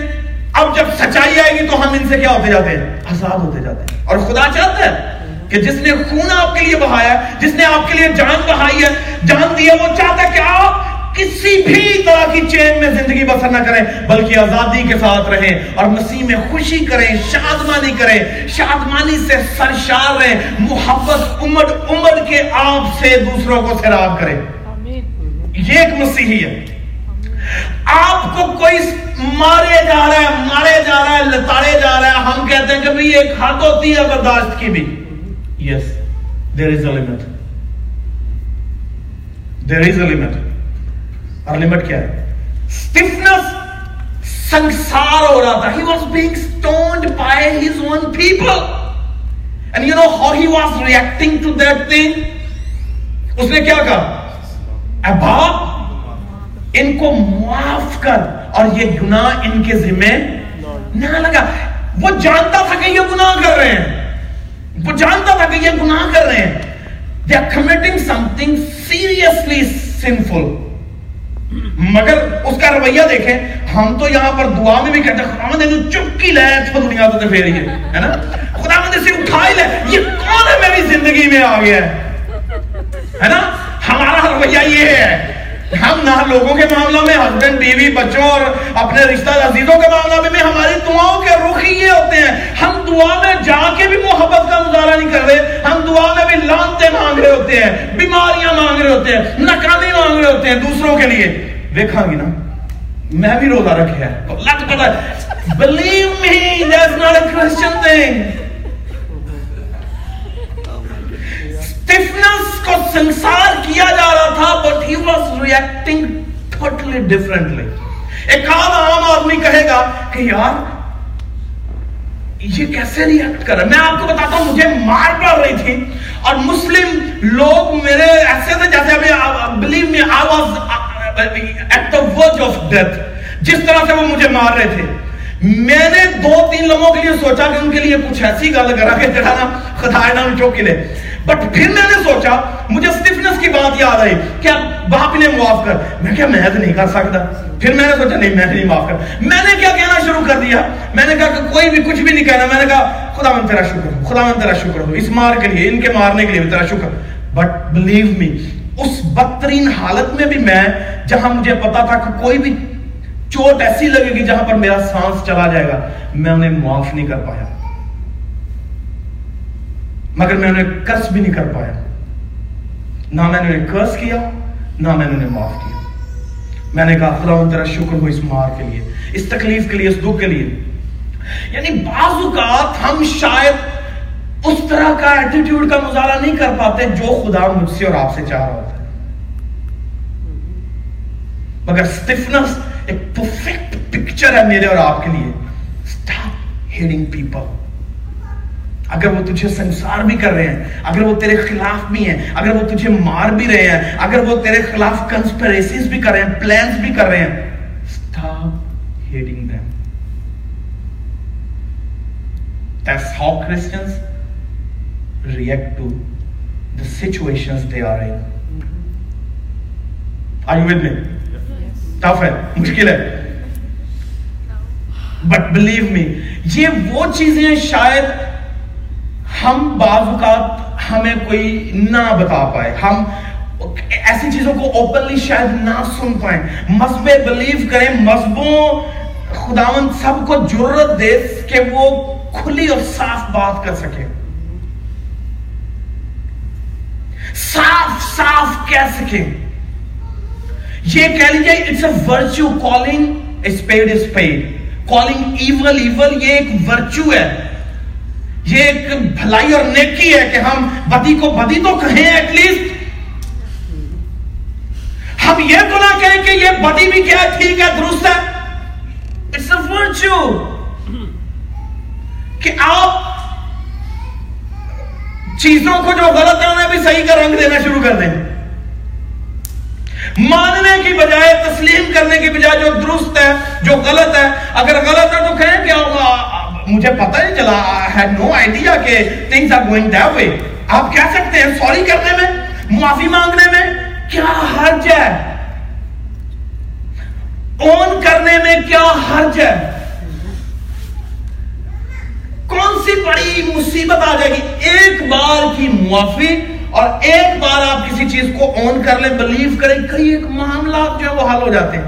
S1: اب جب سچائی آئے گی تو ہم ان سے کیا ہوتے جاتے ہیں؟ آزاد ہوتے جاتے ہیں۔ اور خدا چاہتا ہے کہ جس نے خون آپ کے لیے بہایا جس نے آپ کے لیے جان بہائی ہے جان دی ہے وہ چاہتا ہے کہ آپ کسی بھی طرح کی چین میں زندگی بسر نہ کریں بلکہ آزادی کے ساتھ رہیں اور مسیح میں خوشی کریں شادمانی کریں۔ شادمانی سے سرشار رہیں محبت امڑ امڑ کے آپ سے دوسروں کو سیراب کریں۔ یہ ایک مسیحی ہے۔ آپ کو کوئی مارے جا رہا ہے، مارے جا رہا ہے، لتاڑے جا رہا ہے۔ ہم کہتے ہیں کہ بھی ایک حد ہوتی ہے برداشت کی بھی۔ Yes there is a limit there is a limit اور لمٹ کیا ہے؟ اسٹفنس سنسار ہو رہا تھا۔ He was being stoned by his own people and you know how he was reacting to that thing اس نے کیا کہا؟ اے باپ ان کو معاف کر۔ اور یہ گناہ ان کے ذمہ نہ لگا۔ وہ جانتا تھا کہ یہ گناہ کر رہے ہیں۔ وہ جانتا تھا کہ یہ گناہ کر رہے ہیں۔ They are committing something seriously sinful مگر اس کا رویہ دیکھیں، ہم تو یہاں پر دعا میں بھی کہتے ہیں، خدا مندے چپکی لے تو دنیا تو پھیری ہے نا؟ خدا مندے سے اٹھائی لے، یہ کون ہے میری زندگی میں آ گیا ہے نا؟ ہمارا رویہ یہ ہے۔ ہم نہ لوگوں کے معاملہ میں ہسبینڈ بیوی، بچوں اور اپنے رشتہ عزیزوں کے معاملہ میں ہماری دعاؤں کے رخ ہی یہ ہوتے ہیں۔ ہم دعا میں جا کے بھی محبت کا مظاہرہ نہیں کر رہے، ہم دعا میں بھی لانتے مانگ رہے ہوتے ہیں، بیماریاں مانگ رہے ہوتے ہیں، ناکامی مانگ رہے ہوتے ہیں دوسروں کے لیے۔ دیکھا گی نا، میں بھی روزہ رکھے ہے لگ پتا believe me that's not a Christian thing stiffness کو سنسار کیا جا رہا تھا، but he was reacting totally differently. ایک عام عام آدمی کہے گا کہ یار، یہ کیسے ریئیکٹ کر رہا میں آپ کو بتاتا ہوں، مجھے مار پڑ رہی تھی اور مسلم لوگ میرے ایسے تھے جیسے ابھی believe me I was at the verge of death جس طرح سے وہ مجھے مار رہے تھے. میں نے دو تین لمحوں کے لیے سوچا کہ ان کے لیے کچھ ایسی گل کرا کے جڑا نا خدا نام چوکی لے بٹ پھر میں نے سوچا، مجھے سٹفنس کی بات یاد آئی کہ باپ نے معاف کر۔ میں کیا میں تو نہیں کر سکتا۔ پھر میں نے سوچا، نہیں، میں نہیں معاف کر۔ میں نے کیا کہنا شروع کر دیا۔ میں نے کہا کہ کوئی بھی کچھ بھی نہیں کہنا۔ میں نے کہا، خدا من تیرا شکر، خدا من تیرا شکر ہو اس مار کے لیے، ان کے مارنے کے لیے تیرا شکر۔ بٹ بلیو می اس بدترین حالت میں بھی میں، جہاں مجھے پتا تھا کہ کوئی بھی چوٹ ایسی لگے گی جہاں پر میرا سانس چلا جائے گا۔ میں انہیں معاف نہیں کر پایا۔ مگر میں انہیں کرس بھی نہیں کر پایا۔ نہ میں نے انہیں کرس کیا، نہ میں نے انہیں معاف کیا۔ میں نے کہا، خدا تیرا شکر ہو اس مار کے لیے، اس تکلیف کے لیے، اس دکھ کے لیے۔ یعنی بعض اوقات ہم شاید اس طرح کا ایٹیٹیوڈ کا مظاہرہ نہیں کر پاتے جو خدا مجھ سے اور آپ سے چاہ رہا ہوتا ہے۔ مگر سٹفنس ایک پرفیکٹ پکچر ہے میرے اور آپ کے لیے سٹاپ ہیڈنگ پیپل اگر وہ تجھے سنسار بھی کر رہے ہیں، اگر وہ تیرے خلاف بھی ہیں، اگر وہ تجھے مار بھی رہے ہیں، اگر وہ تیرے خلاف کنسپریسیز بھی کر رہے ہیں پلانز بھی کر رہے ہیں stop heading them That's how Christians react to the situations they are in. Are you with me? Tough ہے مشکل ہے بٹ بلیو می یہ وہ چیزیں شاید ہم بعض اوقات ہمیں کوئی نہ بتا پائے ہم ایسی چیزوں کو اوپنلی شاید نہ سن پائیں مذہبیں بلیو کریں مذہبوں خداون سب کو جرت دے کہ وہ کھلی اور صاف بات کر سکے صاف صاف کہہ سکیں یہ کہہ لیجیے it's a virtue calling spade spade calling evil evil یہ ایک ورچو ہے یہ ایک بھلائی اور نیکی ہے کہ ہم بدی کو بدی تو کہیں ایٹ لیسٹ ہم یہ تو نہ کہیں کہ یہ بدی بھی کیا ٹھیک ہے، درست ہے. اٹس اے ورچو کہ آپ چیزوں کو جو غلط ہے انہیں بھی صحیح کا رنگ دینا شروع کر دیں. ماننے کی بجائے تسلیم کرنے کی بجائے جو درست ہے، جو غلط ہے۔ اگر غلط ہے تو کہیں کہ مجھے پتہ نہیں چلا ہے نو آئیڈیا کہ things are going that way. آپ کہہ سکتے ہیں سوری کرنے میں، معافی مانگنے میں، کیا حرج ہے؟ اون کرنے میں کیا حرج ہے؟ کون سی بڑی مصیبت آ جائے گی؟ ایک بار کی معافی اور ایک بار آپ کسی چیز کو اون کر لیں بلیو کریں کئی ایک معاملات جو ہے وہ حل ہو جاتے ہیں۔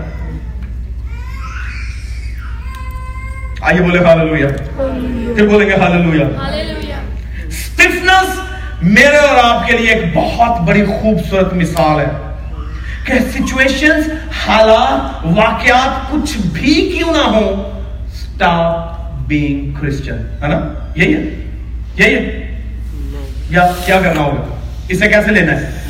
S1: آئیے بولے ہاللویا پھر بولیں گے ہاللویا سٹفنس میرے اور آپ کے لیے ایک بہت بڑی خوبصورت مثال ہے کہ سچویشنز حالات واقعات کچھ بھی کیوں نہ ہو سٹاپ بینگ کرسچن ہے نا؟ یہی ہے۔ یہی ہے۔ یا کیا کرنا ہوگا؟ اسے کیسے لینا ہے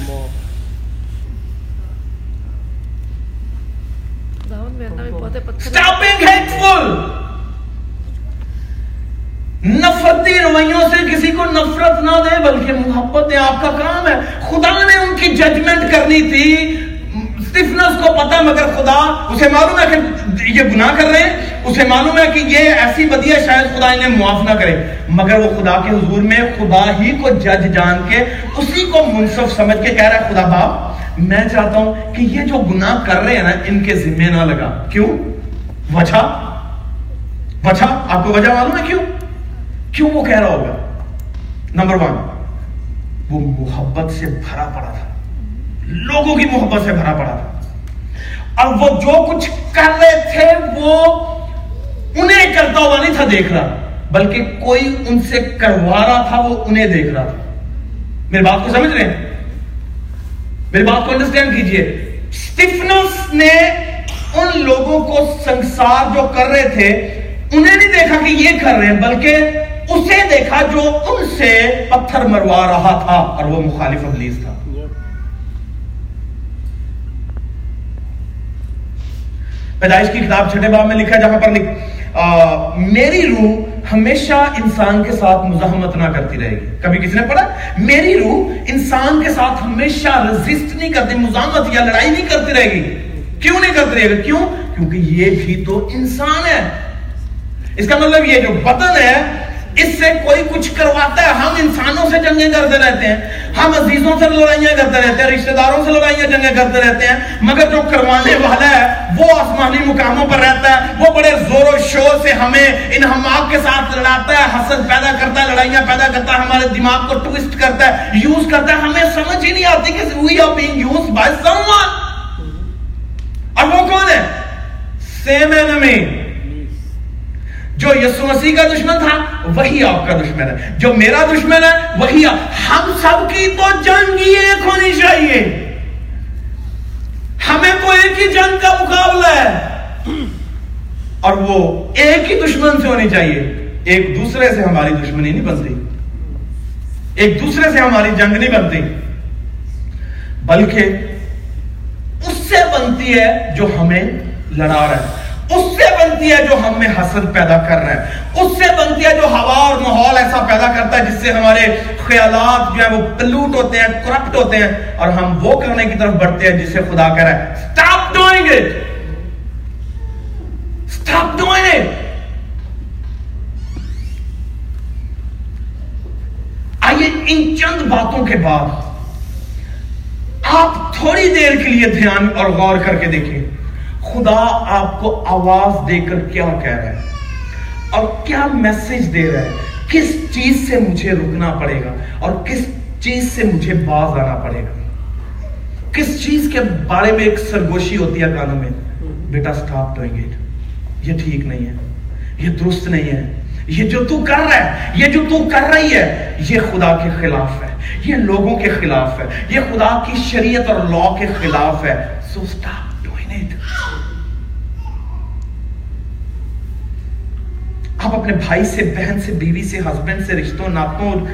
S1: نفرتی رویوں سے کسی کو نفرت نہ دے بلکہ محبت آپ کا کام ہے خدا نے ان کی ججمنٹ کرنی تھی اسٹیفنس کو پتا مگر خدا اسے معلوم ہے کہ یہ گناہ کر رہے ہیں اسے معلوم ہے کہ یہ ایسی بدی ہے شاید خدا انہیں معاف نہ کرے، مگر وہ خدا کے حضور میں خدا ہی کو جج جان کے اسی کو منصف سمجھ کے کہہ رہا ہے، خدا باپ، میں چاہتا ہوں کہ یہ جو گناہ کر رہے ہیں نا، ان کے ذمہ نہ لگا۔ کیوں؟ وجہ؟ وجہ؟ آپ کو وجہ معلوم ہے کیوں؟ کیوں وہ کہہ رہا ہوگا؟ نمبر ون وہ محبت سے بھرا پڑا تھا۔ لوگوں کی محبت سے بھرا پڑا تھا۔ اور وہ جو کچھ کر رہے تھے، وہ انہیں کرتا ہوا نہیں تھا دیکھ رہا، بلکہ کوئی ان سے کروا رہا تھا، وہ انہیں دیکھ رہا تھا۔ میری بات کو سمجھ رہے ہیں؟ میری بات کو انڈرسٹینڈ کیجیے۔ سٹیفنس نے ان لوگوں کو سنسار جو کر رہے تھے، انہیں نہیں دیکھا کہ یہ کر رہے ہیں، بلکہ اسے دیکھا جو ان سے پتھر مروا رہا تھا اور وہ مخالف ابلیس تھا۔ پیدائش کی کتاب چھٹے باب میں لکھا جہاں پر لکھ میری روح ہمیشہ انسان کے ساتھ مزاحمت نہ کرتی رہے گی۔ کبھی کسی نے پڑھا؟ میری روح انسان کے ساتھ ہمیشہ رزسٹ نہیں کرتی، مزاحمت یا لڑائی نہیں کرتی رہے گی۔ کیوں نہیں کرتی رہے گی؟ کیوں؟ کیونکہ یہ بھی تو انسان ہے۔ اس کا مطلب یہ جو بدن ہے اس سے کوئی کچھ کرواتا ہے؟ ہم انسانوں سے جنگیں کرتے رہتے ہیں۔ ہم عزیزوں سے لڑائیاں کرتے رہتے ہیں، رشتہ داروں سے لڑائیاں جنگیں کرتے رہتے ہیں۔ مگر جو کروانے والا ہے، وہ آسمانی مقاموں پر رہتا ہے۔ وہ بڑے زور و شور سے ہمیں ان ہماق کے ساتھ لڑاتا ہے، حسد پیدا کرتا ہے، لڑائیاں پیدا کرتا ہے، ہمارے دماغ کو ٹوسٹ کرتا ہے یوز کرتا ہے۔ ہمیں سمجھ ہی نہیں آتی کہ we are being used by someone اور وہ کون ہے؟ سیم enemy جو یسو مسیح کا دشمن تھا، وہی آپ کا دشمن ہے۔ جو میرا دشمن ہے، وہی ہم سب کی تو جنگ ہی ایک ہونی چاہیے۔ ہمیں تو ایک ہی جنگ کا مقابلہ ہے۔ اور وہ ایک ہی دشمن سے ہونی چاہیے۔ ایک دوسرے سے ہماری دشمنی نہیں بنتی۔ ایک دوسرے سے ہماری جنگ نہیں بنتی۔ بلکہ اس سے بنتی ہے جو ہمیں لڑا رہا ہے۔ اس سے بنتی ہے جو ہم میں حسد پیدا کر رہا ہے۔ اس سے بنتی ہے جو ہوا اور ماحول ایسا پیدا کرتا ہے جس سے ہمارے خیالات جو ہیں وہ پلوٹ ہوتے ہیں کرپٹ ہوتے ہیں۔ اور ہم وہ کرنے کی طرف بڑھتے ہیں جس سے خدا کہہ رہا ہے۔ Stop doing it! Stop doing it! آئیے ان چند باتوں کے بعد آپ تھوڑی دیر کے لیے دھیان اور غور کر کے دیکھیں۔ خدا آپ کو آواز دے کر کیا کہہ رہا ہے اور کیا میسج دے رہا ہے؟ کس چیز سے مجھے رکنا پڑے گا اور کس چیز سے مجھے باز آنا پڑے گا؟ کس چیز کے بارے میں ایک سرگوشی ہوتی ہے کانوں میں؟ بیٹا سٹاپ ڈوئنگ اٹ یہ ٹھیک نہیں ہے، یہ درست نہیں ہے، یہ جو تو کر رہا ہے، یہ جو تو کر رہی ہے، یہ خدا کے خلاف ہے، یہ لوگوں کے خلاف ہے، یہ خدا کی شریعت اور لا کے خلاف ہے۔ سو سٹاپ ڈوئنگ اٹ آپ اپنے بھائی سے، بہن سے، بیوی سے ہسبینڈ سے، رشتوں ناتوں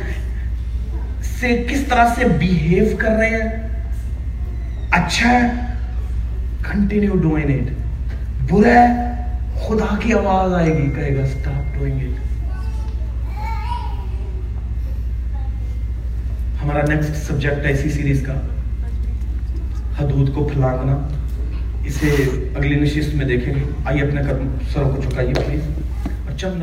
S1: سے کس طرح سے بیہیو کر رہے ہیں؟ اچھا ہے؟ کنٹینیو ڈوئنگ اٹ برا ہے؟ خدا کی آواز آئے گی، کہے گا سٹاپ ڈوئنگ اٹ ہمارا نیکسٹ سبجیکٹ ہے اسی سیریز کا۔ حدود کو پھلانگنا۔ اسے اگلی نشست میں دیکھیں گے۔ آئیے اپنے سروں کو چکائیے پلیز اور چند